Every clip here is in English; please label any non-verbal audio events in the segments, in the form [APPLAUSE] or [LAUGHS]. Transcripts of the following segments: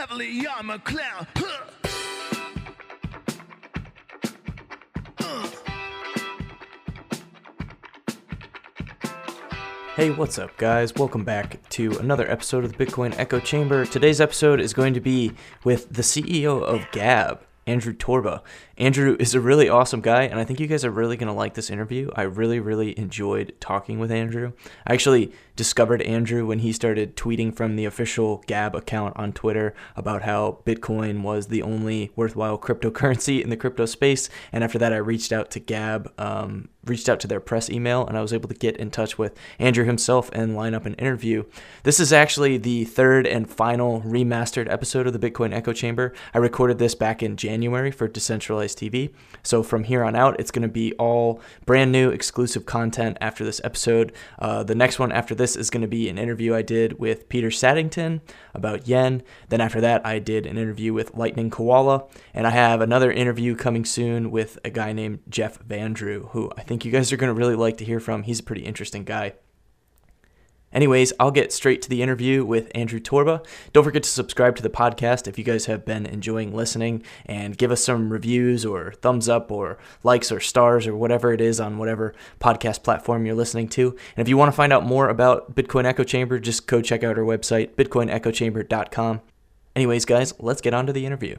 heavily, clown. Hey, what's up, guys? Welcome back to another episode of the Bitcoin Echo Chamber. Today's episode is going to be with the CEO of Gab, Andrew Torba. Andrew is a really awesome guy, and I think you guys are really going to like this interview. I really, really enjoyed talking with Andrew. I actually discovered Andrew when he started tweeting from the official Gab account on Twitter about how Bitcoin was the only worthwhile cryptocurrency in the crypto space. And after that, I reached out to Gab, um, reached out to their press email, and I was able to get in touch with Andrew himself and line up an interview. This is actually the third and final remastered episode of the Bitcoin Echo Chamber. I recorded this back in January for Decentralized TV. So from here on out, it's going to be all brand new exclusive content after this episode. Uh, the next one after this is going to be an interview I did with Peter Saddington about yen. Then after that, I did an interview with Lightning Koala. And I have another interview coming soon with a guy named Jeff Vandrew, who I think you guys are going to really like to hear from. He's a pretty interesting guy. Anyways, I'll get straight to the interview with Andrew Torba. Don't forget to subscribe to the podcast if you guys have been enjoying listening and give us some reviews or thumbs up or likes or stars or whatever it is on whatever podcast platform you're listening to. And if you want to find out more about Bitcoin Echo Chamber, just go check out our website, bitcoinechochamber.com. Anyways, guys, let's get on to the interview.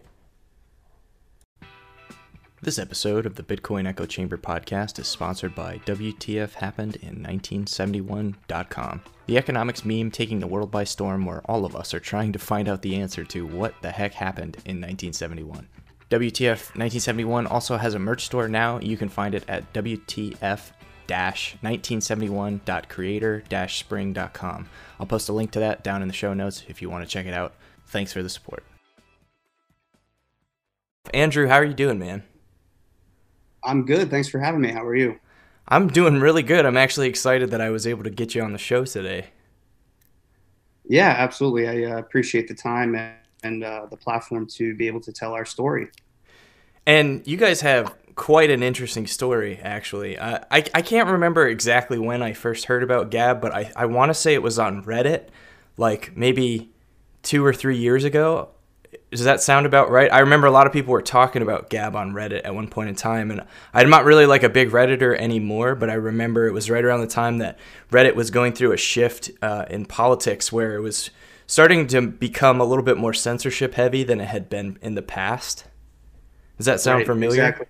This episode of the Bitcoin Echo Chamber podcast is sponsored by WTFHappened in1971.com, the economics meme taking the world by storm where all of us are trying to find out the answer to what the heck happened in 1971. WTF 1971 also has a merch store now. You can find it at WTF 1971.creator spring.com. I'll post a link to that down in the show notes if you want to check it out. Thanks for the support. Andrew, how are you doing, man? I'm good. Thanks for having me. How are you? I'm doing really good. I'm actually excited that I was able to get you on the show today. Yeah, absolutely. I uh, appreciate the time and, and uh, the platform to be able to tell our story. And you guys have quite an interesting story, actually. Uh, I, I can't remember exactly when I first heard about Gab, but I, I want to say it was on Reddit, like maybe two or three years ago does that sound about right? I remember a lot of people were talking about Gab on Reddit at one point in time, and I'm not really like a big Redditor anymore, but I remember it was right around the time that Reddit was going through a shift uh, in politics where it was starting to become a little bit more censorship heavy than it had been in the past. Does that sound Right, familiar? Exactly.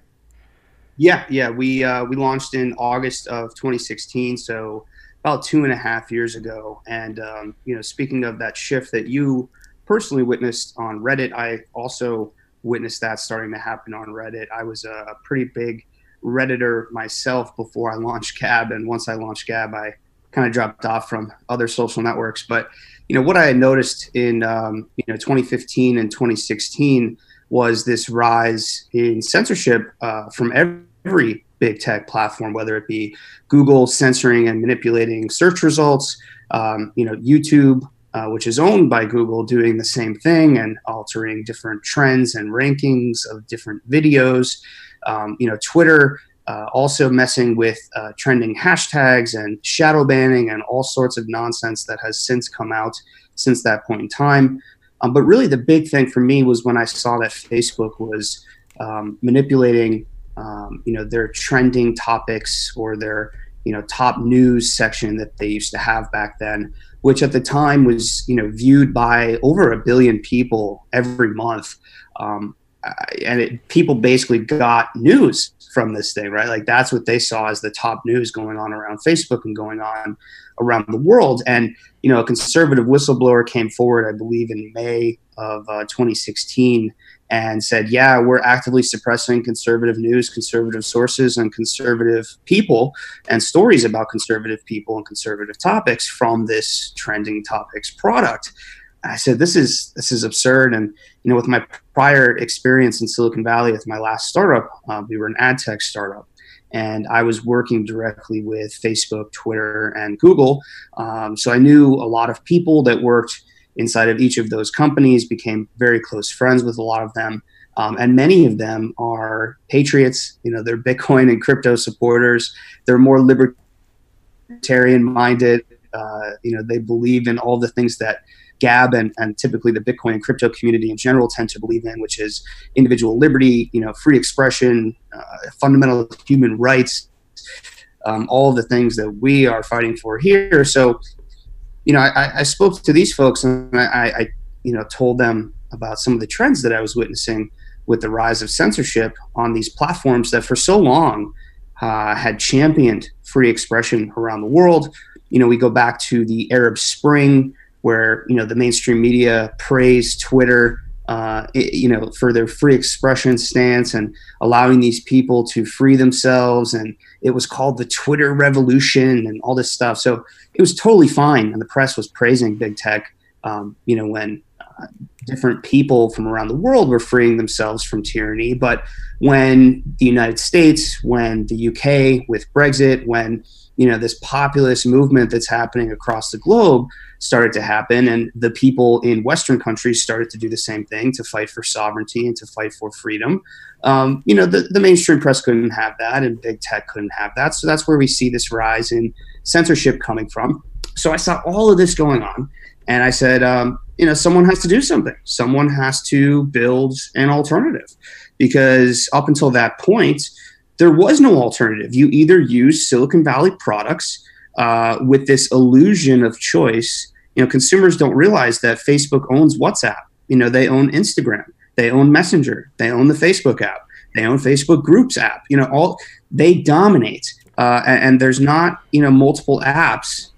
Yeah, yeah. We uh, we launched in August of 2016, so about two and a half years ago. And um, you know, speaking of that shift that you personally witnessed on Reddit, I also witnessed that starting to happen on Reddit. I was a, pretty big Redditor myself before I launched Gab, and once I launched Gab, I kind of dropped off from other social networks. But you know, what I had noticed in um, you know 2015 and 2016 was this rise in censorship uh, from every big tech platform, whether it be Google censoring and manipulating search results, um, you know, YouTube, uh, which is owned by Google, doing the same thing and altering different trends and rankings of different videos. Um, you know, Twitter uh, also messing with uh, trending hashtags and shadow banning and all sorts of nonsense that has since come out since that point in time. Um, but really, the big thing for me was when I saw that Facebook was um, manipulating, um, you know, their trending topics or their, you know, top news section that they used to have back then, which at the time was, you know, viewed by over a billion people every month. Um, and it, people basically got news from this thing, right? Like that's what they saw as the top news going on around Facebook and going on around the world. And you know, a conservative whistleblower came forward, I believe, in May of uh, 2016, and said, "Yeah, we're actively suppressing conservative news, conservative sources, and conservative people, and stories about conservative people and conservative topics from this trending topics product." I said, "This is this is absurd." And you know, with my prior experience in Silicon Valley with my last startup, uh, we were an ad tech startup, and I was working directly with Facebook, Twitter, and Google. Um, so I knew a lot of people that worked inside of each of those companies. Became very close friends with a lot of them. Um, and many of them are patriots. You know, they're Bitcoin and crypto supporters. They're more libertarian minded. Uh, you know, they believe in all the things that Gab and, and typically the Bitcoin and crypto community in general tend to believe in, which is individual liberty, you know, free expression, uh, fundamental human rights, um, all the things that we are fighting for here. So, you know, I, I spoke to these folks and I, I, you know, told them about some of the trends that I was witnessing with the rise of censorship on these platforms that for so long uh, had championed free expression around the world. You know, we go back to the Arab Spring, where you know the mainstream media praised Twitter, uh, you know, for their free expression stance and allowing these people to free themselves, and it was called the Twitter Revolution and all this stuff. So it was totally fine, and the press was praising big tech. Um, you know, when different people from around the world were freeing themselves from tyranny. But when the United States, when the UK with Brexit, when you know this populist movement that's happening across the globe started to happen and the people in western countries started to do the same thing to fight for sovereignty and to fight for freedom. Um, you know the, the mainstream press couldn't have that and big tech couldn't have that. So that's where we see this rise in censorship coming from. So i saw all of this going on and i said um, you know someone has to do something. Someone has to build an alternative because up until that point there was no alternative. You either use silicon valley products uh, with this illusion of choice. You know consumers don't realize that facebook owns whatsapp. You know they own instagram. They own messenger. They own the facebook app. They own facebook groups app. You know all they dominate uh, and, and there's not you know multiple apps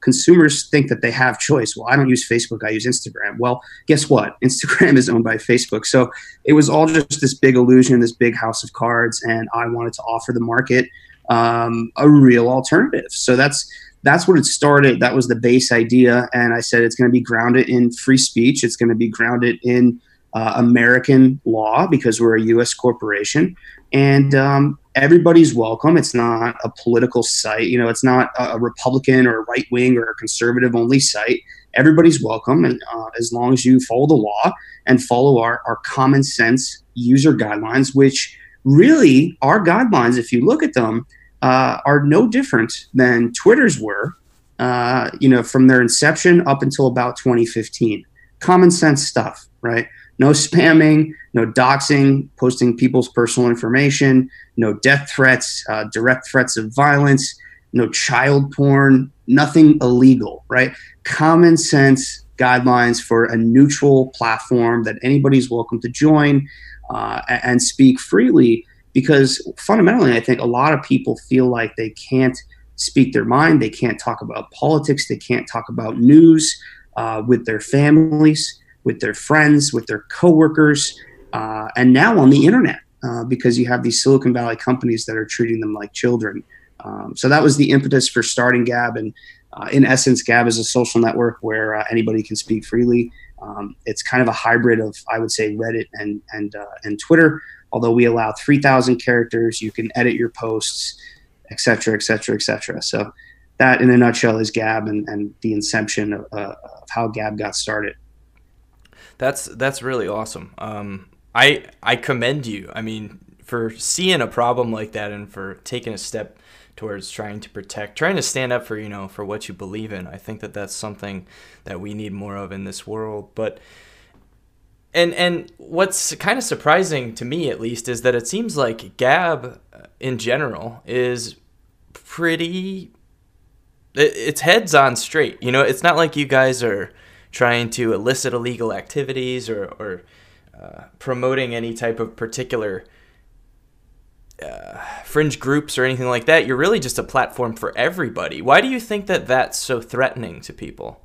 consumers think that they have choice. Well, I don't use Facebook, I use Instagram. Well, guess what? [LAUGHS] Instagram is owned by Facebook. So it was all just this big illusion, this big house of cards, and I wanted to offer the market um, a real alternative. So that's that's what it started. That was the base idea, and I said it's going to be grounded in free speech. It's going to be grounded in uh, American law because we're a U.S. corporation, and um, everybody's welcome. It's not a political site. You know, it's not a Republican or right wing or conservative only site. Everybody's welcome, and uh, as long as you follow the law and follow our, our common sense user guidelines, which really our guidelines, if you look at them, uh, are no different than Twitter's were. Uh, you know, from their inception up until about 2015, common sense stuff, right? No spamming, no doxing, posting people's personal information, no death threats, uh, direct threats of violence, no child porn, nothing illegal, right? Common sense guidelines for a neutral platform that anybody's welcome to join uh, and speak freely. Because fundamentally, I think a lot of people feel like they can't speak their mind, they can't talk about politics, they can't talk about news uh, with their families with their friends, with their coworkers, uh, and now on the internet uh, because you have these Silicon Valley companies that are treating them like children. Um, so that was the impetus for starting Gab, and uh, in essence, Gab is a social network where uh, anybody can speak freely. Um, it's kind of a hybrid of, I would say, Reddit and and uh, and Twitter. Although we allow 3,000 characters, you can edit your posts, et cetera, et cetera, et cetera. So that, in a nutshell, is Gab and, and the inception of, uh, of how Gab got started. That's that's really awesome. Um, I I commend you. I mean, for seeing a problem like that and for taking a step towards trying to protect, trying to stand up for you know for what you believe in. I think that that's something that we need more of in this world. But and and what's kind of surprising to me at least is that it seems like Gab uh, in general is pretty it's heads on straight. You know, it's not like you guys are trying to elicit illegal activities or, or uh, promoting any type of particular uh, fringe groups or anything like that. You're really just a platform for everybody. Why do you think that that's so threatening to people?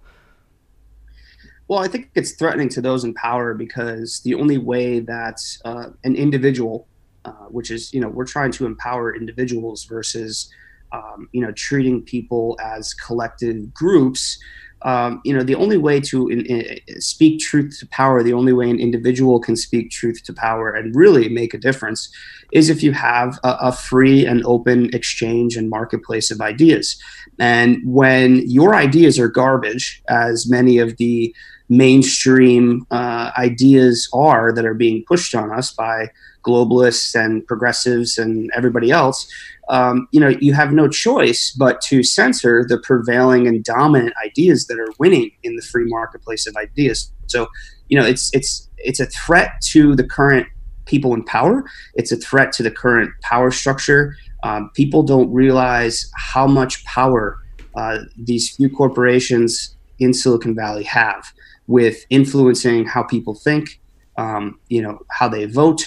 Well, I think it's threatening to those in power because the only way that uh, an individual, uh, which is, you know, we're trying to empower individuals versus, um, you know, treating people as collective groups um, you know, the only way to in, in, speak truth to power, the only way an individual can speak truth to power and really make a difference is if you have a, a free and open exchange and marketplace of ideas. And when your ideas are garbage, as many of the mainstream uh, ideas are that are being pushed on us by globalists and progressives and everybody else, um, you know, you have no choice but to censor the prevailing and dominant ideas that are winning in the free marketplace of ideas. So, you know, it's it's it's a threat to the current people in power. It's a threat to the current power structure. Um, people don't realize how much power uh, these few corporations in Silicon Valley have with influencing how people think, um, you know, how they vote,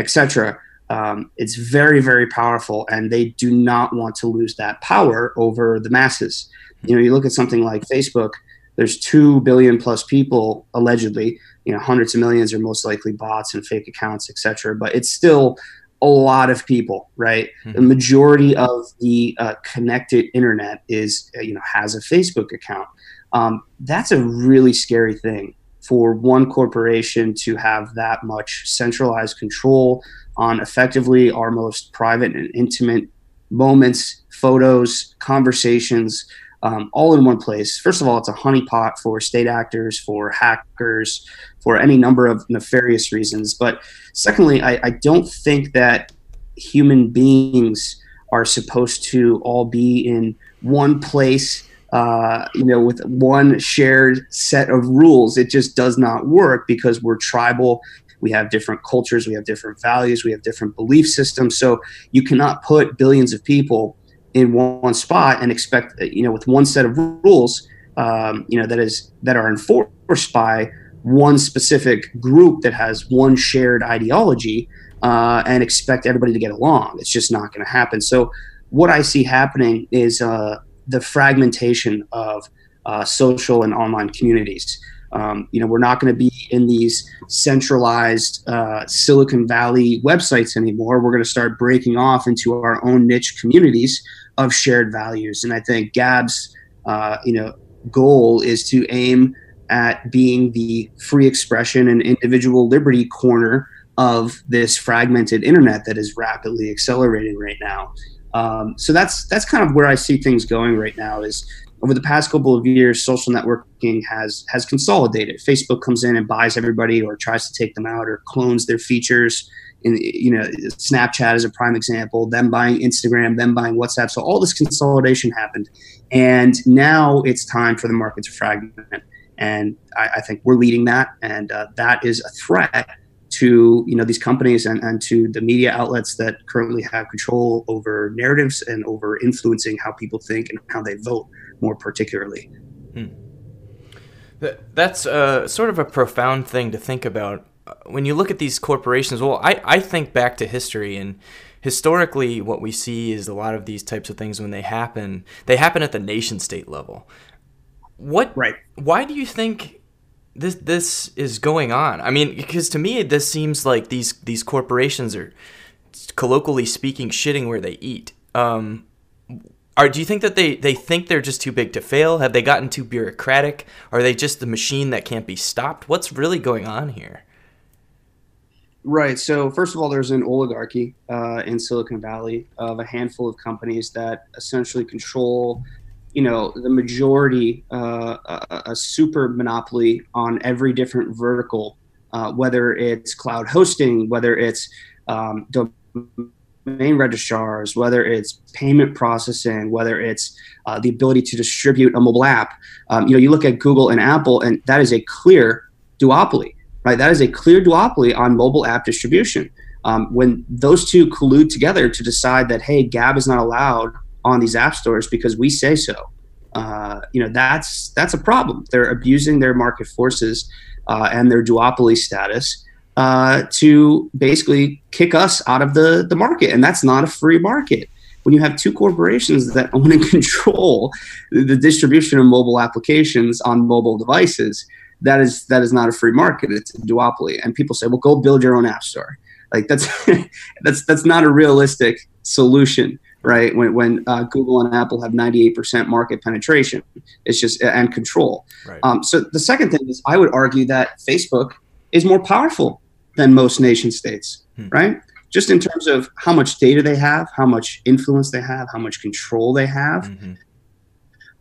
etc. Um, it's very, very powerful, and they do not want to lose that power over the masses. You know, you look at something like Facebook. There's two billion plus people allegedly. You know, hundreds of millions are most likely bots and fake accounts, etc. But it's still a lot of people, right? Mm-hmm. The majority of the uh, connected internet is, uh, you know, has a Facebook account. Um, that's a really scary thing for one corporation to have that much centralized control on effectively our most private and intimate moments, photos, conversations, um, all in one place. First of all, it's a honeypot for state actors, for hackers, for any number of nefarious reasons. But secondly, I, I don't think that human beings are supposed to all be in one place uh, you know, with one shared set of rules. It just does not work because we're tribal. We have different cultures, we have different values, we have different belief systems. So you cannot put billions of people in one spot and expect, you know, with one set of rules, um, you know, that is that are enforced by one specific group that has one shared ideology uh, and expect everybody to get along. It's just not going to happen. So what I see happening is uh, the fragmentation of uh, social and online communities. Um, you know, we're not going to be in these centralized uh, Silicon Valley websites anymore. We're going to start breaking off into our own niche communities of shared values. And I think Gab's, uh, you know, goal is to aim at being the free expression and individual liberty corner of this fragmented internet that is rapidly accelerating right now. Um, so that's that's kind of where I see things going right now. Is over the past couple of years, social networking has has consolidated. Facebook comes in and buys everybody, or tries to take them out, or clones their features. In you know, Snapchat is a prime example. Them buying Instagram, them buying WhatsApp. So all this consolidation happened, and now it's time for the market to fragment. And I, I think we're leading that, and uh, that is a threat to you know these companies and, and to the media outlets that currently have control over narratives and over influencing how people think and how they vote more particularly. Hmm. that's uh, sort of a profound thing to think about. Uh, when you look at these corporations well I, I think back to history and historically what we see is a lot of these types of things when they happen. They happen at the nation state level. What right. why do you think this this is going on. I mean, because to me, this seems like these these corporations are, colloquially speaking, shitting where they eat. Um, are do you think that they they think they're just too big to fail? Have they gotten too bureaucratic? Are they just the machine that can't be stopped? What's really going on here? Right. So first of all, there's an oligarchy uh, in Silicon Valley of a handful of companies that essentially control you know the majority uh, a, a, super monopoly on every different vertical uh, whether it's cloud hosting whether it's um, domain registrars whether it's payment processing whether it's uh, the ability to distribute a mobile app. Um, you know you look at google and apple and that is a clear duopoly right? That is a clear duopoly on mobile app distribution. Um, when those two collude together to decide that hey gab is not allowed on these app stores because we say so. Uh, you know that's that's a problem. They're abusing their market forces uh, and their duopoly status uh, to basically kick us out of the the market, and that's not a free market. When you have two corporations that [LAUGHS] own and control the distribution of mobile applications on mobile devices, that is that is not a free market. It's a duopoly, and people say, "Well, go build your own app store." Like that's [LAUGHS] that's that's not a realistic solution right? When, when uh, Google and Apple have 98% market penetration, it's just and control. Right. Um, so the second thing is, I would argue that Facebook is more powerful than most nation states, hmm. right? Just in terms of how much data they have, how much influence they have, how much control they have. Mm-hmm.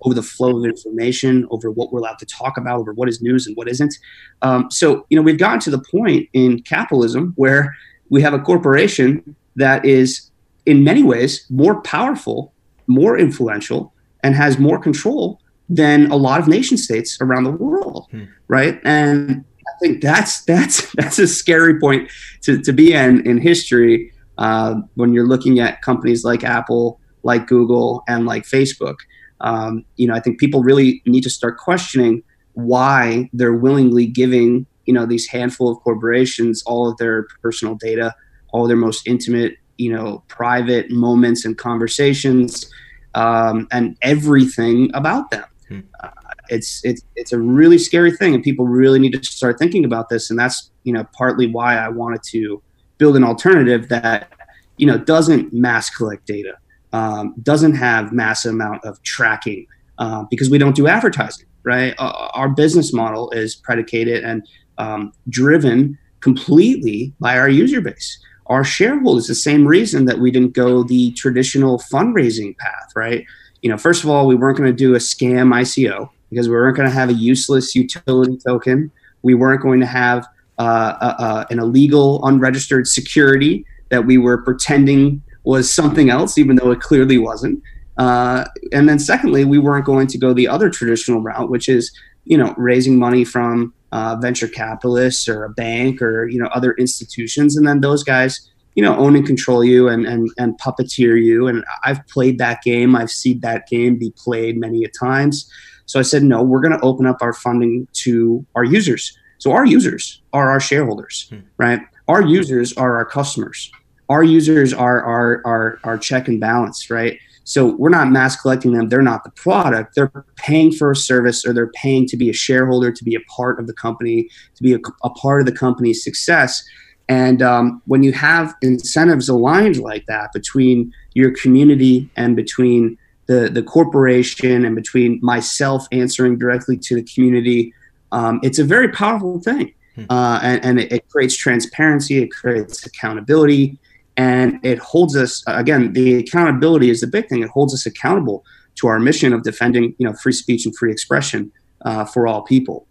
over the flow of information, over what we're allowed to talk about, over what is news and what isn't. Um, so, you know, we've gotten to the point in capitalism where we have a corporation that is, in many ways, more powerful, more influential, and has more control than a lot of nation states around the world, hmm. right? And I think that's [LAUGHS] that's that's a scary point to, to be in in history uh, when you're looking at companies like Apple, like Google, and like Facebook. Um, you know, I think people really need to start questioning why they're willingly giving you know these handful of corporations all of their personal data, all their most intimate, you know, private moments and conversations, um, and everything about them. Hmm. Uh, it's it's it's a really scary thing, and people really need to start thinking about this. And that's you know partly why I wanted to build an alternative that you know doesn't mass collect data, um, doesn't have massive amount of tracking uh, because we don't do advertising, right? Uh, our business model is predicated and um, driven completely by our user base. Our shareholders, the same reason that we didn't go the traditional fundraising path, right? You know, first of all, we weren't going to do a scam ICO because we weren't going to have a useless utility token. We weren't going to have uh, a, a, an illegal, unregistered security that we were pretending was something else, even though it clearly wasn't. Uh, and then, secondly, we weren't going to go the other traditional route, which is you know raising money from uh, venture capitalists or a bank or you know other institutions, and then those guys you know own and control you and and and puppeteer you. And I've played that game. I've seen that game be played many a times. So I said, no, we're going to open up our funding to our users. So our users are our shareholders, hmm. right? Our users are our customers. Our users are our, our, our check and balance, right? So we're not mass collecting them. They're not the product. They're paying for a service or they're paying to be a shareholder, to be a part of the company, to be a, a part of the company's success. And um, when you have incentives aligned like that between your community and between the, the corporation and between myself answering directly to the community, um, it's a very powerful thing. Hmm. Uh, and, and it, it, creates transparency, it creates accountability, and it holds us again. The accountability is the big thing. It holds us accountable to our mission of defending, you know, free speech and free expression uh, for all people.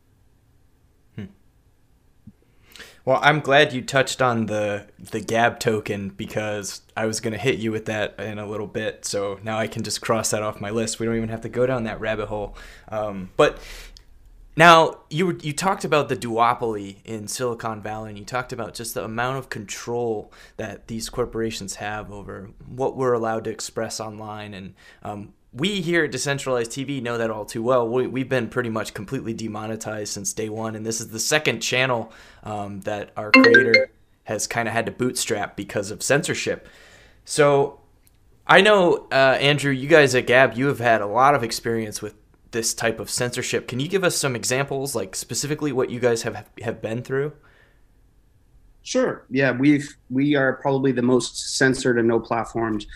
Hmm. Well, I'm glad you touched on the the Gab token because I was going to hit you with that in a little bit. So now I can just cross that off my list. We don't even have to go down that rabbit hole. Um, but now, you you talked about the duopoly in Silicon Valley, and you talked about just the amount of control that these corporations have over what we're allowed to express online. And um, we here at Decentralized TV know that all too well. We, we've been pretty much completely demonetized since day one, and this is the second channel um, that our creator has kind of had to bootstrap because of censorship. So I know, uh, Andrew, you guys at Gab, you have had a lot of experience with this type of censorship. Can you give us some examples, like specifically what you guys have have been through? Sure. Yeah, we've we are probably the most censored and no platformed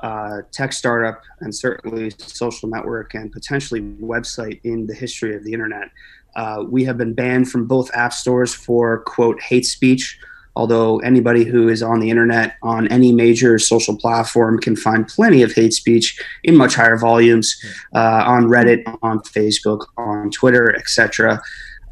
uh, tech startup, and certainly social network and potentially website in the history of the internet. Uh, we have been banned from both app stores for quote hate speech although anybody who is on the internet on any major social platform can find plenty of hate speech in much higher volumes uh, on Reddit, on Facebook, on Twitter, etc.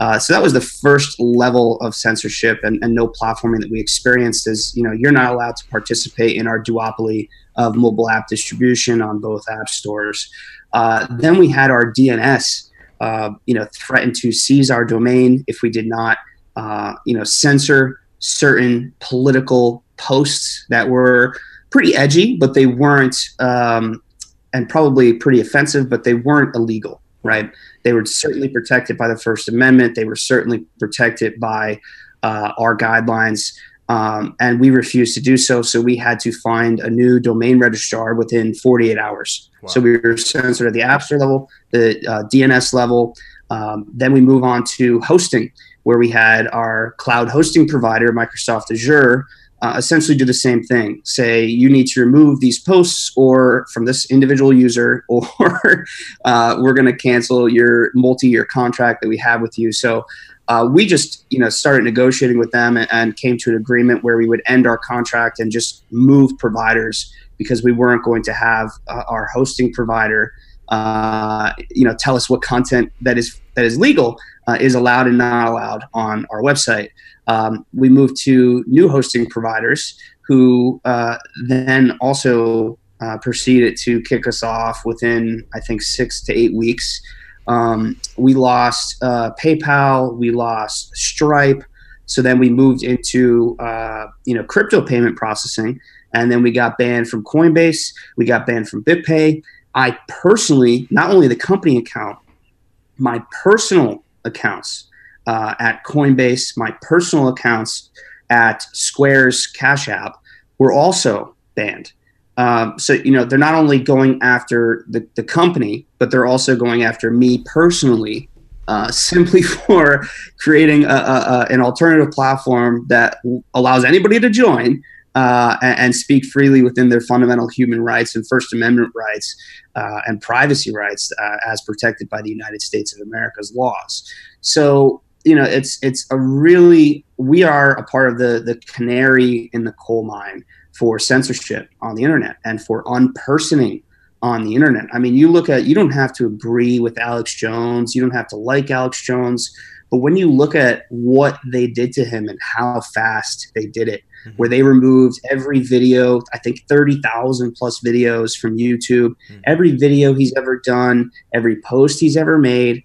Uh, so that was the first level of censorship and, and, no platforming that we experienced is you know you're not allowed to participate in our duopoly of mobile app distribution on both app stores uh, then we had our dns uh, you know threatened to seize our domain if we did not uh, you know censor certain political posts that were pretty edgy, but they weren't, um, and probably pretty offensive, but they weren't illegal, right? They were certainly protected by the First Amendment. They were certainly protected by uh, our guidelines. Um, and we refused to do so. So we had to find a new domain registrar within 48 hours. Wow. So we were censored at the App Store level, the uh, DNS level. Um, then we move on to hosting where we had our cloud hosting provider, Microsoft Azure, uh, essentially do the same thing. Say you need to remove these posts or from this individual user, [LAUGHS] or uh, we're going to cancel your multi-year contract that we have with you. So uh, we just you know started negotiating with them and, and, came to an agreement where we would end our contract and just move providers because we weren't going to have uh, our hosting provider uh, you know, tell us what content that is that is legal uh, is allowed and not allowed on our website. Um, we moved to new hosting providers who uh, then also uh, proceeded to kick us off within, I think, six to eight weeks. Um, we lost uh, PayPal, we lost Stripe. So then we moved into uh, you know crypto payment processing, and then we got banned from Coinbase. We got banned from BitPay. I personally, not only the company account, my personal accounts uh, at Coinbase, my personal accounts at Square's Cash App were also banned. Um, so you know they're not only going after the, the company, but they're also going after me personally, uh, [LAUGHS] simply for creating a, a, an alternative platform that allows anybody to join uh, and, and, speak freely within their fundamental human rights and First Amendment rights uh, and privacy rights uh, as protected by the United States of America's laws. So you know it's it's a really we are a part of the the canary in the coal mine for censorship on the internet and for unpersoning on the internet. I mean, you look at you don't have to agree with Alex Jones, you don't have to like Alex Jones, but when you look at what they did to him and how fast they did it, mm-hmm. where they removed every video, I think 30,000 plus videos from YouTube, mm-hmm. every video he's ever done, every post he's ever made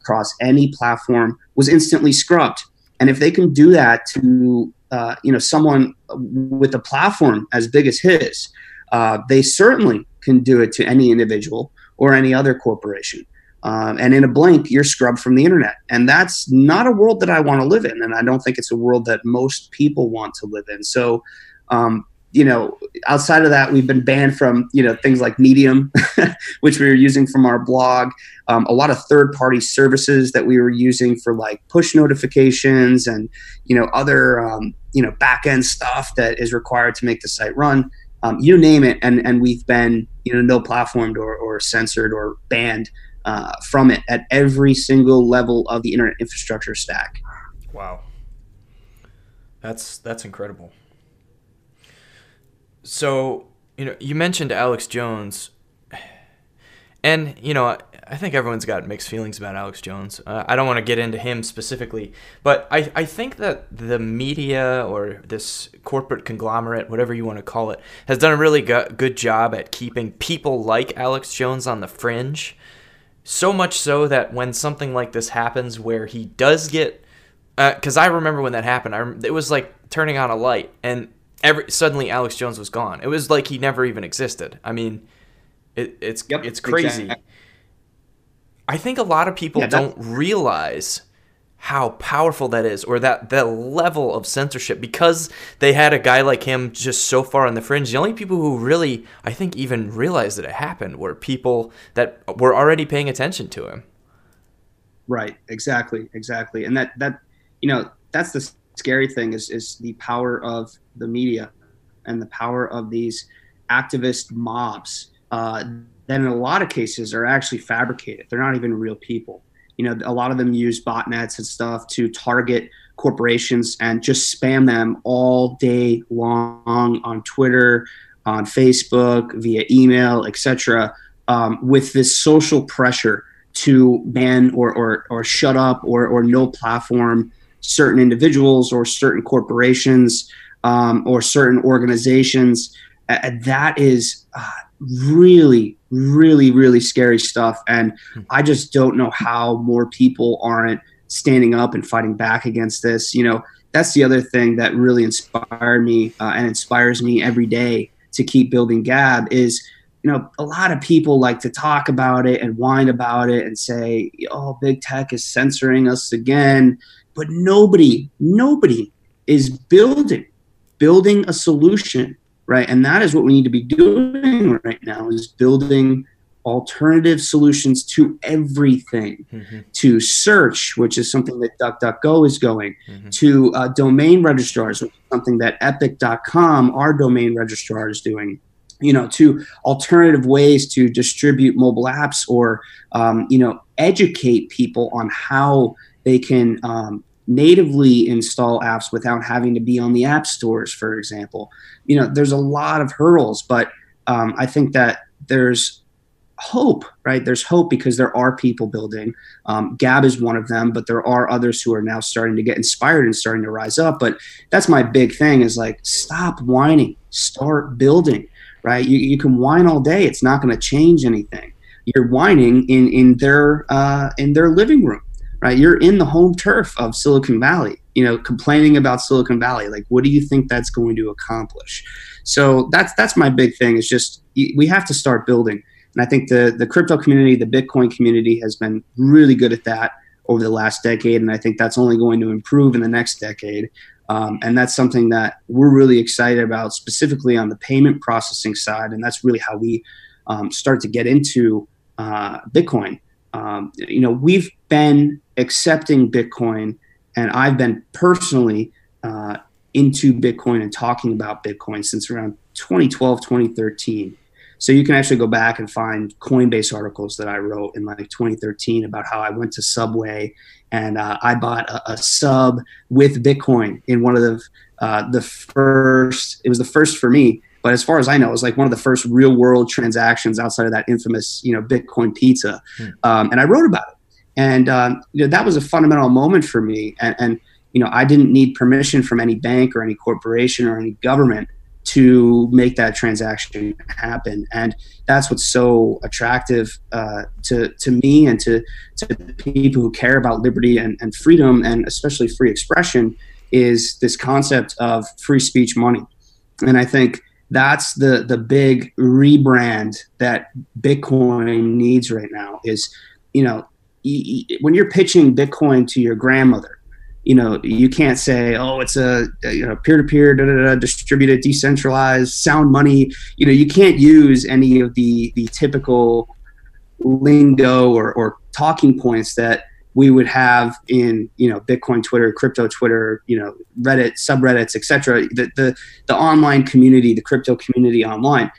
across any platform was instantly scrubbed. And if they can do that to uh, you know someone with a platform as big as his, uh, they certainly can do it to any individual or any other corporation. Um, and in a blink, you're scrubbed from the internet. And that's not a world that I want to live in. And I don't think it's a world that most people want to live in. So, um, you know, outside of that, we've been banned from, you know, things like Medium, [LAUGHS] which we were using from our blog, um, a lot of third party services that we were using for like push notifications and, you know, other, um, you know, back end stuff that is required to make the site run. Um, you name it. And, and we've been, you know, no platformed or, or censored or banned uh, from it at every single level of the internet infrastructure stack. Wow. That's, that's incredible. So, you know, you mentioned Alex Jones, and you know, I think everyone's got mixed feelings about Alex Jones. Uh, I don't want to get into him specifically, but I, I think that the media or this corporate conglomerate, whatever you want to call it, has done a really go- good job at keeping people like Alex Jones on the fringe. So much so that when something like this happens, where he does get, because uh, I remember when that happened, I, it was like turning on a light, and every suddenly Alex Jones was gone. It was like he never even existed. I mean, it, it's yep, it's crazy. Exactly. I think a lot of people yeah, don't realize how powerful that is or that that level of censorship because they had a guy like him just so far on the fringe. The only people who really i think even realized that it happened were people that were already paying attention to him. Right. Exactly. Exactly. And that that you know that's the scary thing is is the power of the media and the power of these activist mobs uh, that in a lot of cases are actually fabricated. They're not even real people. You know, a lot of them use botnets and stuff to target corporations and just spam them all day long on Twitter, on Facebook, via email, etc., um, with this social pressure to ban or, or, or shut up or, or no platform certain individuals or certain corporations um, or certain organizations. Uh, that is uh, really, really, really scary stuff. And hmm. I just don't know how more people aren't standing up and fighting back against this. You know, that's the other thing that really inspired me uh, and inspires me every day to keep building Gab is you know, a lot of people like to talk about it and whine about it and say, oh, big tech is censoring us again but nobody, nobody is building, building a solution, right? And that is what we need to be doing right now is building alternative solutions to everything mm-hmm. to search which is something that duckduckgo is going mm-hmm. to uh, domain registrars which is something that epik.com our domain registrar is doing you know to alternative ways to distribute mobile apps or um, you know educate people on how they can um, natively install apps without having to be on the app stores, for example. You know, there's a lot of hurdles, but um, I think that there's hope, right? There's hope because there are people building. Um, Gab is one of them, but there are others who are now starting to get inspired and starting to rise up. But that's my big thing is like, stop whining, start building, right? You, you can whine all day. It's not going to change anything. You're whining in, in their, uh, in their living room, right? You're in the home turf of Silicon Valley, you know, complaining about Silicon Valley. Like, what do you think that's going to accomplish? So that's, that's my big thing is just, we have to start building and I think the the crypto community, the Bitcoin community, has been really good at that over the last decade, and I think that's only going to improve in the next decade. Um, and that's something that we're really excited about, specifically on the payment processing side, and that's really how we um, start to get into uh, Bitcoin. Um, you know, we've been accepting Bitcoin, and I've been personally uh, into Bitcoin and talking about Bitcoin since around 2012, 2013. So you can actually go back and find Coinbase articles that I wrote in like 2013 about how I went to Subway and uh, I bought a, a, sub with Bitcoin in one of the uh, the first. It was the first for me, but as far as I know, it was like one of the first real world transactions outside of that infamous you know Bitcoin pizza. Hmm. Um, and I wrote about it, and um, you know, that was a fundamental moment for me. And, and you know, I didn't need permission from any bank or any corporation or any government to make that transaction happen. And that's what's so attractive uh, to, to me and to, to people who care about liberty and, and freedom and especially free expression is this concept of free speech money. And I think that's the, the big rebrand that Bitcoin needs right now is, you know, when you're pitching Bitcoin to your grandmother, you know you can't say oh it's a you know peer-to-peer distributed decentralized sound money. You know you can't use any of the the typical lingo or, or talking points that we would have in you know bitcoin twitter crypto twitter you know reddit subreddits etc the, the the online community the crypto community online.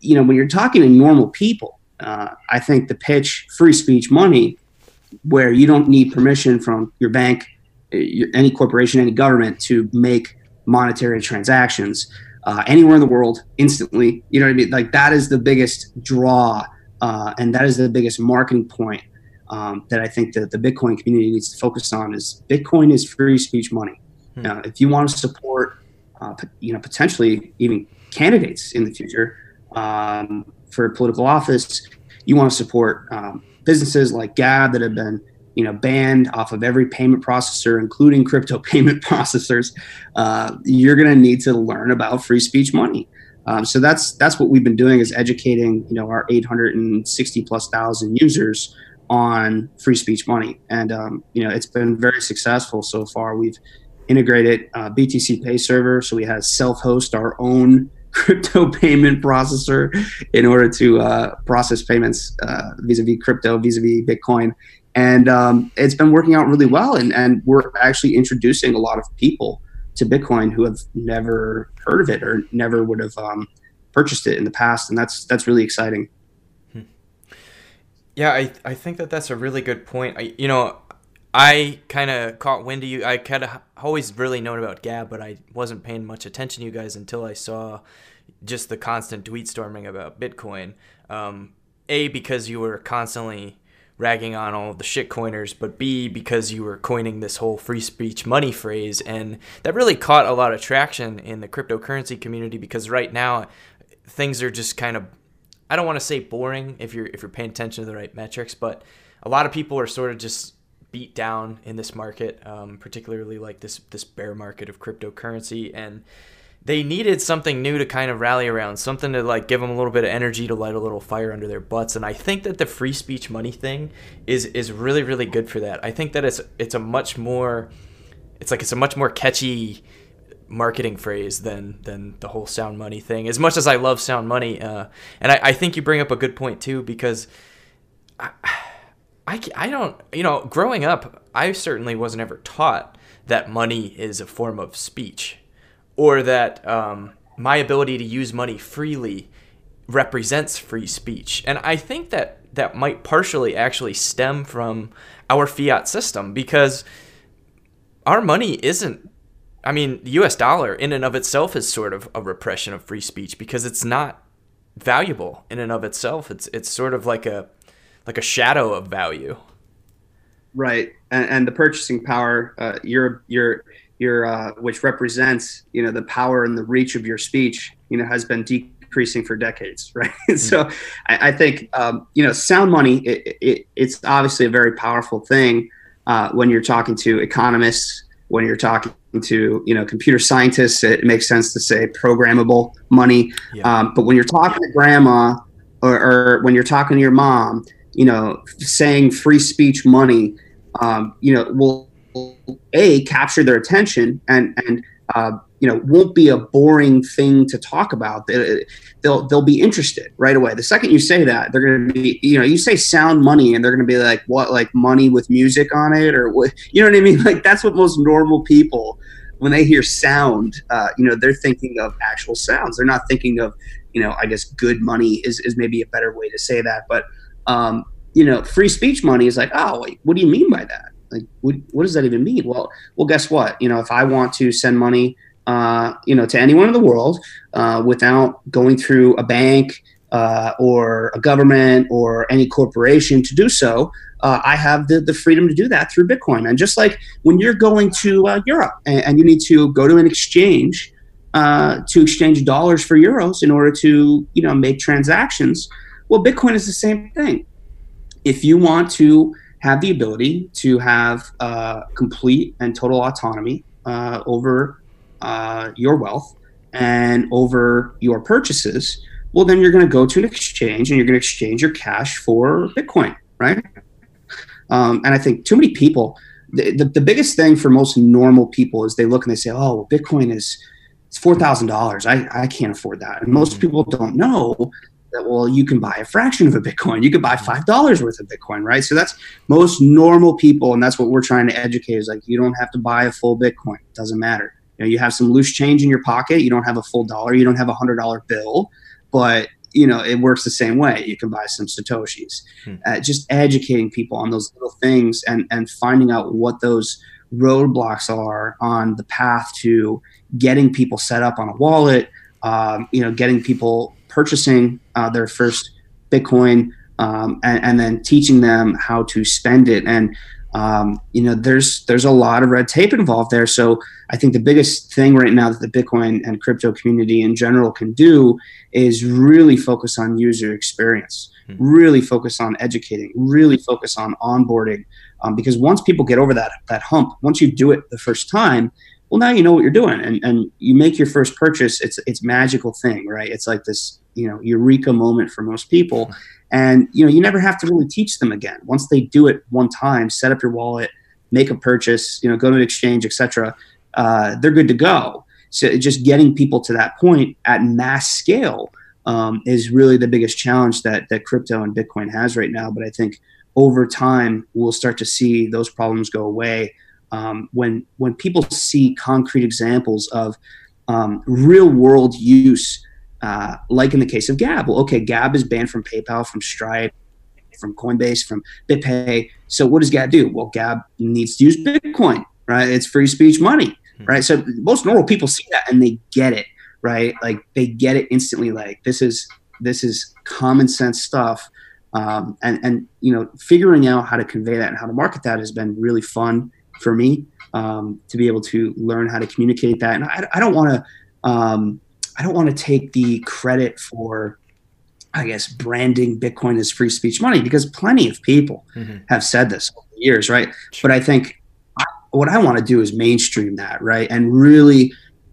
You know when you're talking to normal people uh, i think the pitch free speech money where you don't need permission from your bank any corporation, any government to make monetary transactions uh, anywhere in the world instantly. You know what I mean? Like that is the biggest draw, uh, and that is the biggest marketing point um, that I think that the Bitcoin community needs to focus on. Is Bitcoin is free speech money. Hmm. Now, if you want to support, uh, you know, potentially even candidates in the future um, for political office, you want to support um, businesses like Gab that have been you know banned off of every payment processor including crypto [LAUGHS] payment processors uh, you're going to need to learn about free speech money. Um, so that's that's what we've been doing is educating you know our 860 plus thousand users on free speech money. And um, you know it's been very successful so far. We've integrated uh, BTCPay Server so we have self-host our own crypto payment processor in order to uh, process payments uh, vis-a-vis crypto vis-a-vis bitcoin and um, it's been working out really well. And, and we're actually introducing a lot of people to Bitcoin who have never heard of it or never would have um, purchased it in the past, and that's that's really exciting. Hmm. Yeah, I I think that that's a really good point. I you know. I kind of caught wind of you. I kind of always really known about Gab, but I wasn't paying much attention to you guys until I saw just the constant tweet storming about Bitcoin. Um, a because you were constantly ragging on all the shitcoiners, but B, because you were coining this whole free speech money phrase. And that really caught a lot of traction in the cryptocurrency community because right now things are just kind of I don't want to say boring if you're if you're paying attention to the right metrics, but a lot of people are sort of just beat down in this market, um, particularly like this this bear market of cryptocurrency and they needed something new to kind of rally around, something to like give them a little bit of energy to light a little fire under their butts. And I think that the free speech money thing is is really really good for that. I think that it's it's a much more it's like it's a much more catchy marketing phrase than than the whole sound money thing. As much as I love sound money, uh, and I, I think you bring up a good point too because I, I I don't you know growing up I certainly wasn't ever taught that money is a form of speech or that um, my ability to use money freely represents free speech. And I think that that might partially actually stem from our fiat system because our money isn't I mean, the US dollar in and of itself is sort of a repression of free speech because it's not valuable in and of itself. It's it's sort of like a like a shadow of value. Right, and, and the purchasing power, uh, your your your uh, which represents you know the power and the reach of your speech, you know, has been decreasing for decades, [LAUGHS] right? Mm-hmm. so I, I think um, you know sound money. It, it, it's obviously a very powerful thing uh, when you're talking to economists, when you're talking to you know computer scientists. It makes sense to say programmable money, yeah. um, but when you're talking to grandma or, or when you're talking to your mom, you know, saying free speech money um, you know, will a capture their attention and and uh, you know won't be a boring thing to talk about. They'll they'll be interested right away. The second you say that, they're going to be you know you say sound money and they're going to be like what like money with music on it or what [LAUGHS] you know what I mean? Like that's what most normal people when they hear sound, uh, you know they're thinking of actual sounds. They're not thinking of you know I guess good money is is maybe a better way to say that, but um, you know, free speech money is like, oh, what do you mean by that? Like, what, what does that even mean? Well, well, guess what? You know, if I want to send money, uh, you know, to anyone in the world uh, without going through a bank uh, or a government or any corporation to do so, uh, I have the, the freedom to do that through Bitcoin. And just like when you're going to uh, Europe and, and, you need to go to an exchange uh, to exchange dollars for euros in order to, you know, make transactions, well, Bitcoin is the same thing if you want to have the ability to have uh, complete and total autonomy uh, over uh, your wealth and over your purchases, well, then you're going to go to an exchange and you're going to exchange your cash for Bitcoin, right? Um, and I think too many people, the, the, the, biggest thing for most normal people is they look and they say, oh, well, Bitcoin is it's $4,000. I, I can't afford that. And most mm-hmm. people don't know well you can buy a fraction of a bitcoin. You could buy five dollars worth of bitcoin right? So that's most normal people and that's what we're trying to educate is like you don't have to buy a full bitcoin. It doesn't matter. You know you have some loose change in your pocket. You don't have a full dollar. You don't have a hundred dollar bill but you know it works the same way. You can buy some satoshis. Hmm. uh, just educating people on those little things and and finding out what those roadblocks are on the path to getting people set up on a wallet um, you know getting people purchasing uh, their first Bitcoin um, and, and, then teaching them how to spend it. And um, you know, there's there's a lot of red tape involved there. So I think the biggest thing right now that the Bitcoin and crypto community in general can do is really focus on user experience, mm-hmm. really focus on educating, really focus on onboarding. Um, because once people get over that that hump, once you do it the first time, well, now you know what you're doing, and and you make your first purchase. It's it's magical thing, right? It's like this you know eureka moment for most people. And you know you never have to really teach them again. Once they do it one time set up your wallet make a purchase you know go to an exchange etc uh, they're good to go. So just getting people to that point at mass scale um, is really the biggest challenge that that crypto and bitcoin has right now. But i think over time we'll start to see those problems go away. Um, when when people see concrete examples of um, real world use uh, like in the case of Gab. Well, okay, Gab is banned from PayPal, from Stripe, from Coinbase, from BitPay. So what does Gab do? Well, Gab needs to use Bitcoin, right? It's free speech money, hmm. right? So most normal people see that and they get it, right? Like they get it instantly. Like this is this is common sense stuff. Um, and and you know figuring out how to convey that and how to market that has been really fun for me um, to be able to learn how to communicate that. And I, I don't want to um, I don't want to take the credit for, I guess, branding Bitcoin as free speech money because plenty of people mm-hmm. have said this over the years, right? But I think I, what I want to do is mainstream that, right? And really,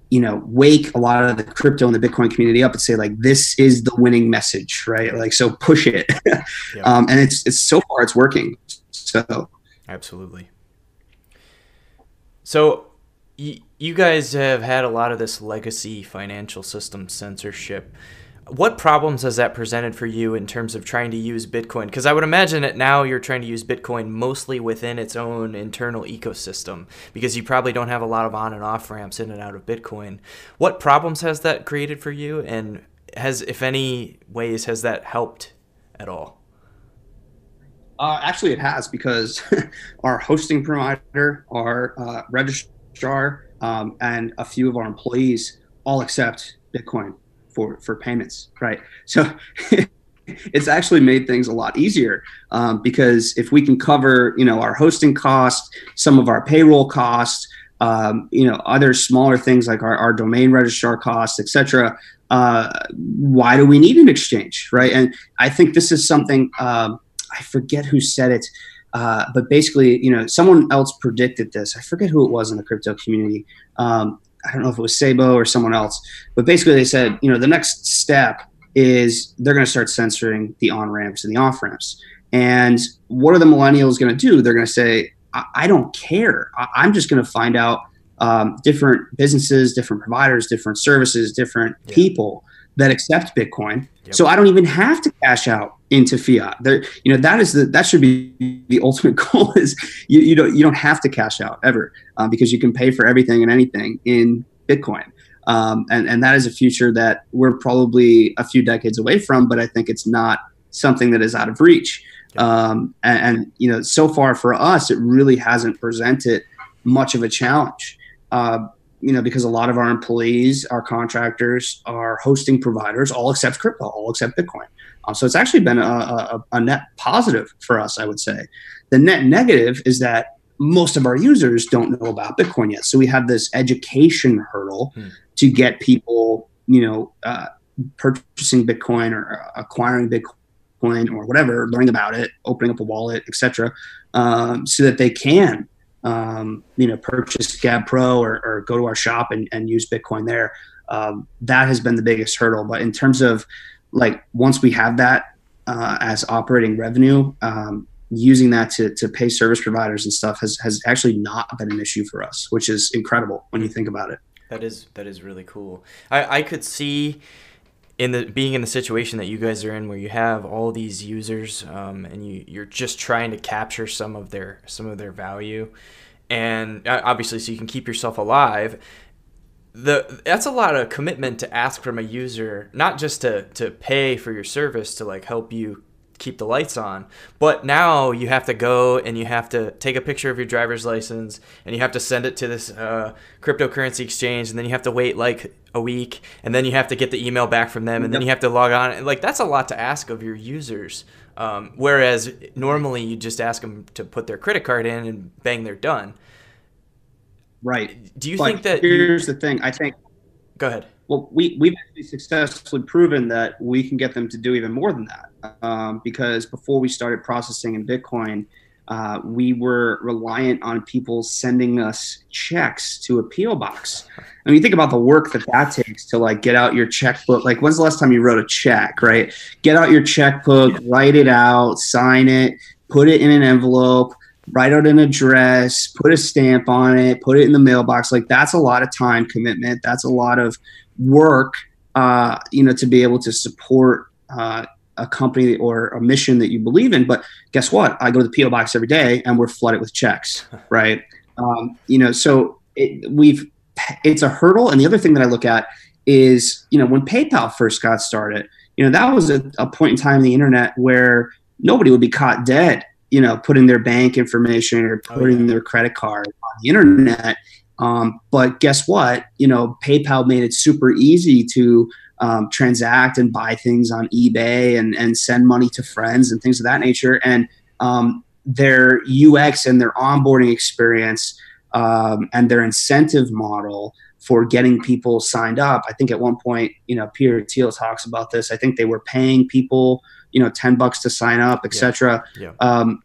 you know, wake a lot of the crypto and the Bitcoin community up and say like, this is the winning message, right? Like, so push it. yeah. [LAUGHS] um, and it's, it's so far it's working. So absolutely. So you guys have had a lot of this legacy financial system censorship. What problems has that presented for you in terms of trying to use Bitcoin? Because I would imagine that now you're trying to use Bitcoin mostly within its own internal ecosystem because you probably don't have a lot of on and off ramps in and out of Bitcoin. What problems has that created for you? And has, if any ways, has that helped at all? Uh, actually, it has because [LAUGHS] our hosting provider, our uh, registrar, um, and a few of our employees all accept Bitcoin for for payments, right? So [LAUGHS] it's actually made things a lot easier um, because if we can cover, you know, our hosting costs, some of our payroll costs, um, you know, other smaller things like our, our domain registrar costs, etc. Uh, why do we need an exchange, right? And I think this is something um, I forget who said it, uh, but basically, you know, someone else predicted this. I forget who it was in the crypto community. Um, I don't know if it was Szabo or someone else, but basically they said, you know, the next step is they're going to start censoring the on ramps and the off ramps. And what are the millennials going to do? They're going to say, I, I don't care. I- am just going to find out um, different businesses, different providers, different services, different yeah. people that accept Bitcoin. Yep. So I don't even have to cash out into fiat. There, you know, that is the that should be the [LAUGHS] ultimate goal. Is you, you don't you don't have to cash out ever um, because you can pay for everything and anything in Bitcoin. Um, and, and that is a future that we're probably a few decades away from, but I think it's not something that is out of reach. Um, and, and, you know, so far for us, it really hasn't presented much of a challenge. Uh, you know, because a lot of our employees, our contractors, our hosting providers all accept crypto, all accept Bitcoin. Um, so it's actually been a, a, a, net positive for us, I would say. The net negative is that most of our users don't know about Bitcoin yet. So we have this education hurdle hmm to get people, you know, uh, purchasing Bitcoin or acquiring Bitcoin or whatever, learning about it, opening up a wallet, etc., um, so that they can, um, you know, purchase Gab Pro or, or, go to our shop and, and use Bitcoin there. Um, that has been the biggest hurdle. But in terms of like once we have that uh, as operating revenue, um, using that to, to pay service providers and stuff has, has actually not been an issue for us, which is incredible when you think about it. That is that is really cool. I, I could see in the being in the situation that you guys are in where you have all these users um, and you you're just trying to capture some of their some of their value. And uh, obviously so you can keep yourself alive. The that's a lot of commitment to ask from a user not just to to pay for your service to like help you keep the lights on. But now you have to go and you have to take a picture of your driver's license and you have to send it to this uh, cryptocurrency exchange and then you have to wait like a week and then you have to get the email back from them and yep. then you have to log on. Like that's a lot to ask of your users. Um, whereas normally you just ask them to put their credit card in and bang, they're done. Right. Do you but think that? Here's you... the thing. I think. Go ahead. Well, we we've actually successfully proven that we can get them to do even more than that um, because before we started processing in Bitcoin, uh, we were reliant on people sending us checks to a PO box. I mean, think about the work that that takes to like get out your checkbook. Like, when's the last time you wrote a check? Right? Get out your checkbook, write it out, sign it, put it in an envelope, write out an address, put a stamp on it, put it in the mailbox. Like, that's a lot of time commitment. That's a lot of work. Uh, you know, to be able to support uh, a company or a mission that you believe in. But guess what? I go to the PO box every day, and we're flooded with checks, [LAUGHS] right? Um, you know, so it, we've it's a hurdle. And the other thing that I look at is, you know, when PayPal first got started, you know, that was a, a point in time in the internet where nobody would be caught dead, you know, putting their bank information or putting oh, yeah. their credit card on the internet. Um, but guess what? You know, PayPal made it super easy to um, transact and buy things on eBay and, and send money to friends and things of that nature. And um, their UX and their onboarding experience um, and their incentive model for getting people signed up. I think at one point, you know, Peter Thiel talks about this. I think they were paying people, you know, 10 bucks to sign up, etc. Yeah. yeah. Um,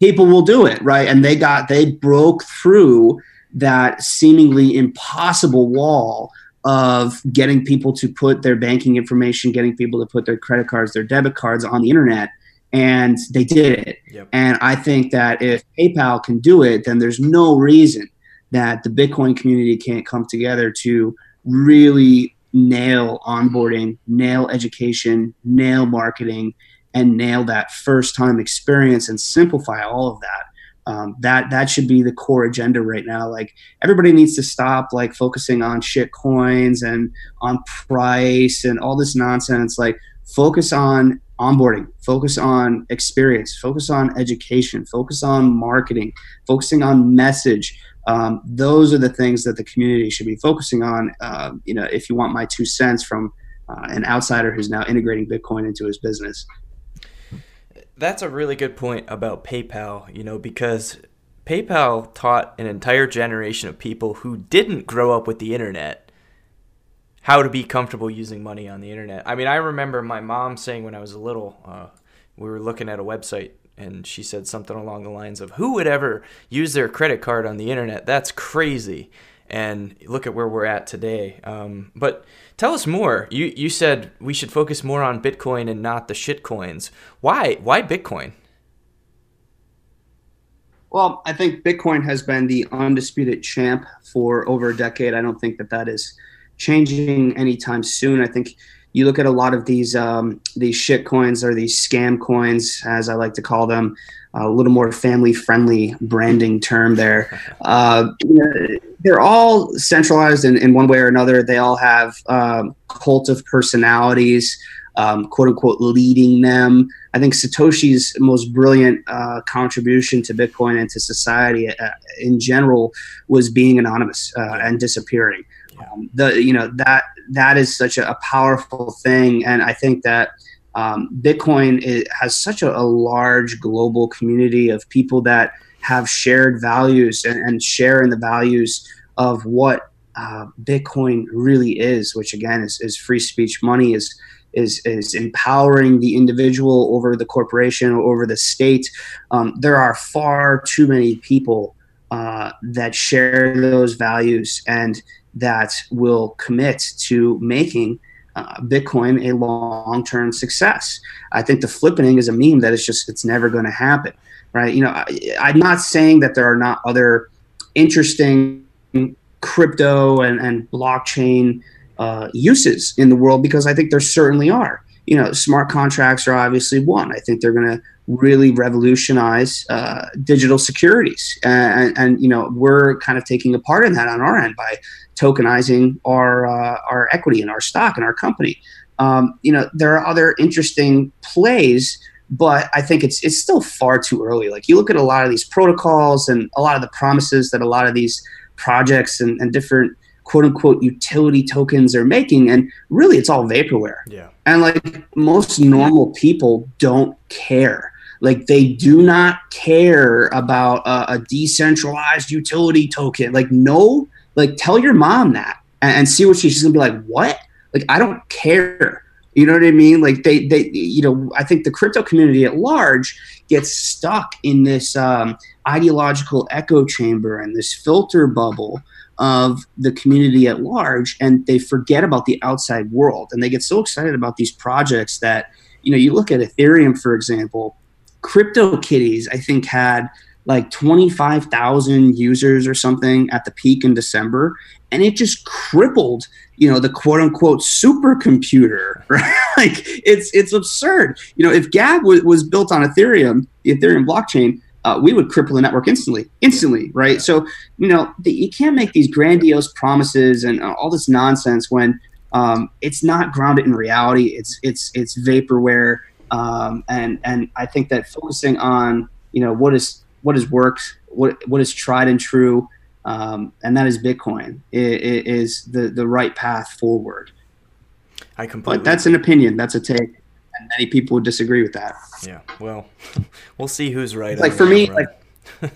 people will do it, right? And they got, they broke through that seemingly impossible wall of getting people to put their banking information, getting people to put their credit cards, their debit cards on the internet. And they did it. Yep. And I think that if PayPal can do it, then there's no reason that the Bitcoin community can't come together to really nail onboarding, nail education, nail marketing, and nail that first time experience and simplify all of that um, that that should be the core agenda right now. Like everybody needs to stop like focusing on shit coins and on price and all this nonsense. Like focus on onboarding, focus on experience, focus on education, focus on marketing, focusing on message. Um, those are the things that the community should be focusing on. Uh, you know, if you want my two cents from uh, an outsider who's now integrating Bitcoin into his business. That's a really good point about PayPal, you know, because PayPal taught an entire generation of people who didn't grow up with the internet how to be comfortable using money on the internet. I mean, I remember my mom saying when I was little, uh, we were looking at a website and she said something along the lines of, Who would ever use their credit card on the internet? That's crazy. And look at where we're at today. Um, but tell us more. You, you said we should focus more on Bitcoin and not the shit coins. Why? Why Bitcoin? Well, I think Bitcoin has been the undisputed champ for over a decade. I don't think that that is changing anytime soon. I think you look at a lot of these um, these shit coins or these scam coins, as I like to call them, a little more family friendly branding term there. [LAUGHS] Uh, they're all centralized in, in, one way or another. They all have um, cult of personalities, um, quote unquote, leading them. I think Satoshi's most brilliant uh, contribution to Bitcoin and to society uh, in general was being anonymous uh, and disappearing. Um, the you know that that is such a, a powerful thing, and I think that um, Bitcoin is, has such a, a, large global community of people that have shared values and, and share in the values of what uh, Bitcoin really is, which again is, is free speech. Money is is is empowering the individual over the corporation or over the state. Um, there are far too many people uh, that share those values and that will commit to making uh, Bitcoin a long-term success. I think the flipping is a meme that it's just it's never going to happen, right? You know, I, I'm not saying that there are not other interesting crypto and, and blockchain uh, uses in the world because I think there certainly are. You know, smart contracts are obviously one. I think they're going to really revolutionize uh, digital securities, and, and, you know we're kind of taking a part in that on our end by tokenizing our uh, our equity and our stock and our company. Um, you know, there are other interesting plays, but I think it's it's still far too early. Like you look at a lot of these protocols and a lot of the promises that a lot of these projects and, and different quote unquote utility tokens are making and really it's all vaporware yeah and like most normal people don't care like they do not care about a, a decentralized utility token. Like no like tell your mom that and, and see what she, she's gonna be like what? Like i don't care. You know what i mean? Like they they you know i think the crypto community at large gets stuck in this um, ideological echo chamber and this filter bubble of the community at large and they forget about the outside world and they get so excited about these projects that you know you look at ethereum for example CryptoKitties i think had like 25,000 users or something at the peak in december and it just crippled you know the quote unquote supercomputer [LAUGHS] right? Like it's it's absurd. You know if gab w- was built on ethereum the ethereum blockchain uh, we would cripple the network instantly, instantly, right? So, you know, the, you can't make these grandiose promises and uh, all this nonsense when um, it's not grounded in reality. It's it's it's vaporware, um, and and I think that focusing on you know what is what has worked, what what is tried and true, um, and that is Bitcoin, it, it is the the right path forward. I completely. But that's an opinion. That's a take and many people would disagree with that. Yeah, well, [LAUGHS] we'll see who's right. Like for me, like [LAUGHS]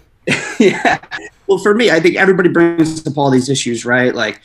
yeah. Well, for me, I think everybody brings up all these issues, right? Like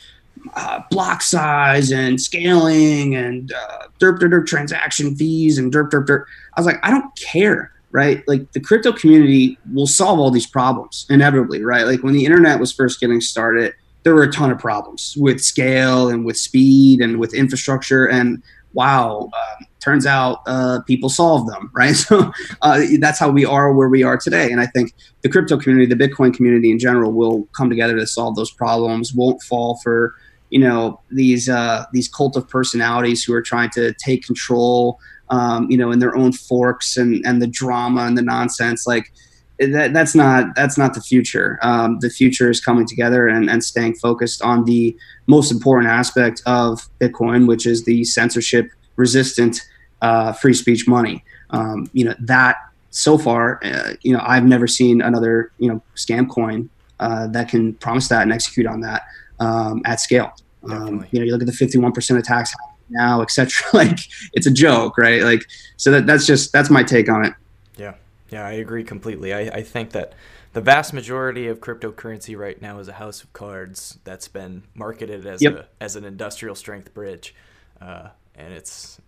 uh, block size and scaling and uh, derp, derp derp transaction fees and derp derp derp. I was like, I don't care, right? Like the crypto community will solve all these problems inevitably, right? Like when the internet was first getting started, there were a ton of problems with scale and with speed and with infrastructure and wow, um, turns out uh, people solve them, [LAUGHS] right? So uh, that's how we are where we are today. And I think the crypto community, the Bitcoin community in general, will come together to solve those problems. Won't fall for you know these uh, these cult of personalities who are trying to take control, um, you know, in their own forks and and the drama and the nonsense like. That, that's not that's not the future. Um, the future is coming together and, and staying focused on the most important aspect of Bitcoin, which is the censorship resistant uh, free speech money. Um, you know that so far, uh, you know I've never seen another you know scam coin uh, that can promise that and execute on that um, at scale. Um, you know, you look at the 51% attacks now, etc. [LAUGHS] like it's a joke, right? Like so that that's just that's my take on it. Yeah, yeah, I agree completely. I, I think that the vast majority of cryptocurrency right now is a house of cards that's been marketed as Yep. a as an industrial strength bridge, uh, and it's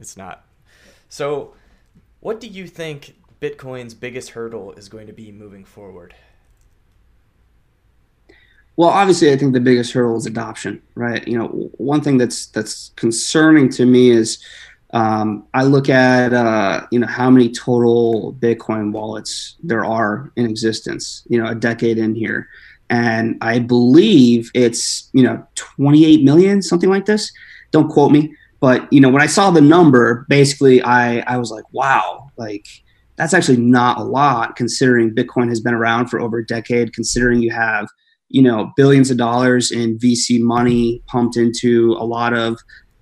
it's not. So, what do you think Bitcoin's biggest hurdle is going to be moving forward? Well, obviously, I think the biggest hurdle is adoption, right? You know, one thing that's that's concerning to me is um, I look at uh, you know how many total Bitcoin wallets there are in existence. You know, a decade in here, and I believe it's you know 28 million, something like this. Don't quote me, but you know when I saw the number, basically I I was like, wow, like that's actually not a lot considering Bitcoin has been around for over a decade. Considering you have you know billions of dollars in VC money pumped into a lot of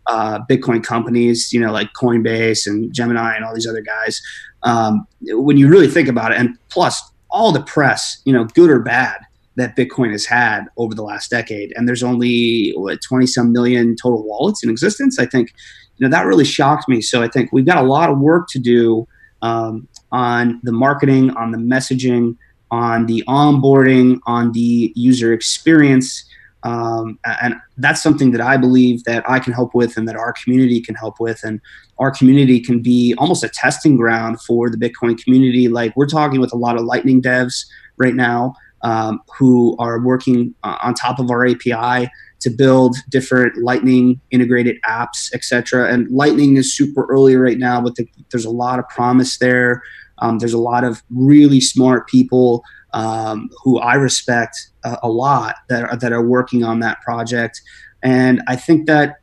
uh, Bitcoin companies, you know, like Coinbase and Gemini and all these other guys. Um, when you really think about it, and plus all the press, you know, good or bad, that Bitcoin has had over the last decade, and there's only what twenty some million total wallets in existence. I think, you know, that really shocked me. So I think we've got a lot of work to do um, on the marketing, on the messaging, on the onboarding, on the user experience. Um, and that's something that I believe that I can help with and that our community can help with. And our community can be almost a testing ground for the Bitcoin community. Like we're talking with a lot of Lightning devs right now um, who are working uh, on top of our API to build different Lightning integrated apps, etc. And Lightning is super early right now, but the, there's a lot of promise there. Um, there's a lot of really smart people um, who I respect a, lot that are, that are working on that project. And I think that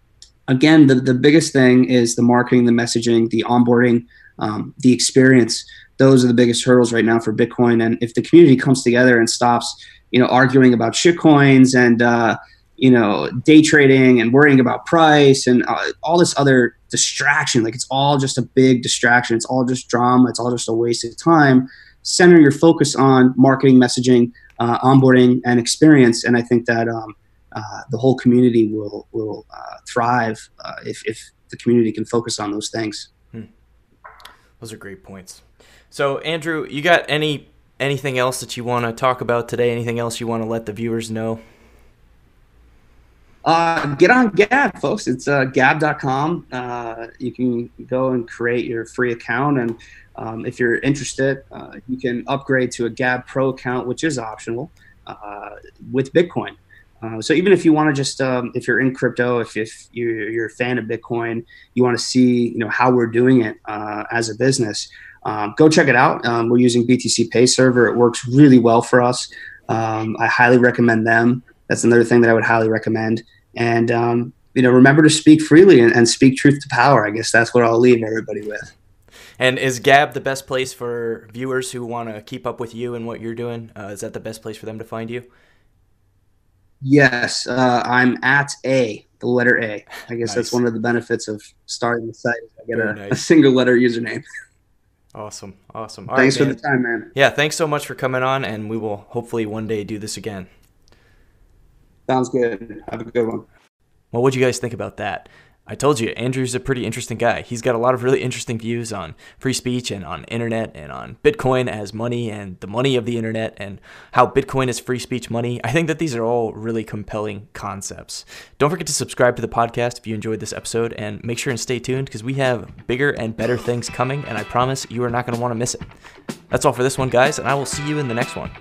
again, the, the biggest thing is the marketing, the messaging, the onboarding, um, the experience. Those are the biggest hurdles right now for Bitcoin. And if the community comes together and stops, you know, arguing about shitcoins and uh, you know day trading and worrying about price and uh, all this other distraction, like it's all just a big distraction. It's all just drama. It's all just a waste of time. Center your focus on marketing, messaging, uh, onboarding, and experience. And I think that um, uh, the whole community will will uh, thrive uh, if if the community can focus on those things. Those are great points. So, Andrew, you got any anything else that you want to talk about today? Anything else you want to let the viewers know? Uh, get on Gab, folks. It's uh, gab.com. Uh, you can go and create your free account. And um, if you're interested, uh, you can upgrade to a Gab Pro account, which is optional uh, with Bitcoin. Uh, so even if you want to just, um, if you're in crypto, if, if you're, you're a fan of Bitcoin, you want to see, you know, how we're doing it as a business, um, go check it out. Um, we're using BTCPay Server. It works really well for us. Um, I highly recommend them. That's another thing that I would highly recommend. And um, you know, remember to speak freely and, and speak truth to power. I guess that's what I'll leave everybody with. And is Gab the best place for viewers who want to keep up with you and what you're doing? Uh, is that the best place for them to find you? Yes, uh, I'm at A, the letter A. I guess Nice. that's one of the benefits of starting the site. I get a, a single letter username. Awesome, awesome. All Thanks right, for the time, man. Yeah, thanks so much for coming on, and we will hopefully one day do this again. Sounds good. Have a good one. Well, what'd you guys think about that? I told you, Andrew's a pretty interesting guy. He's got a lot of really interesting views on free speech and on internet and on Bitcoin as money and the money of the internet and how Bitcoin is free speech money. I think that these are all really compelling concepts. Don't forget to subscribe to the podcast if you enjoyed this episode and make sure and stay tuned because we have bigger and better things coming and I promise you are not going to want to miss it. That's all for this one, guys, and I will see you in the next one.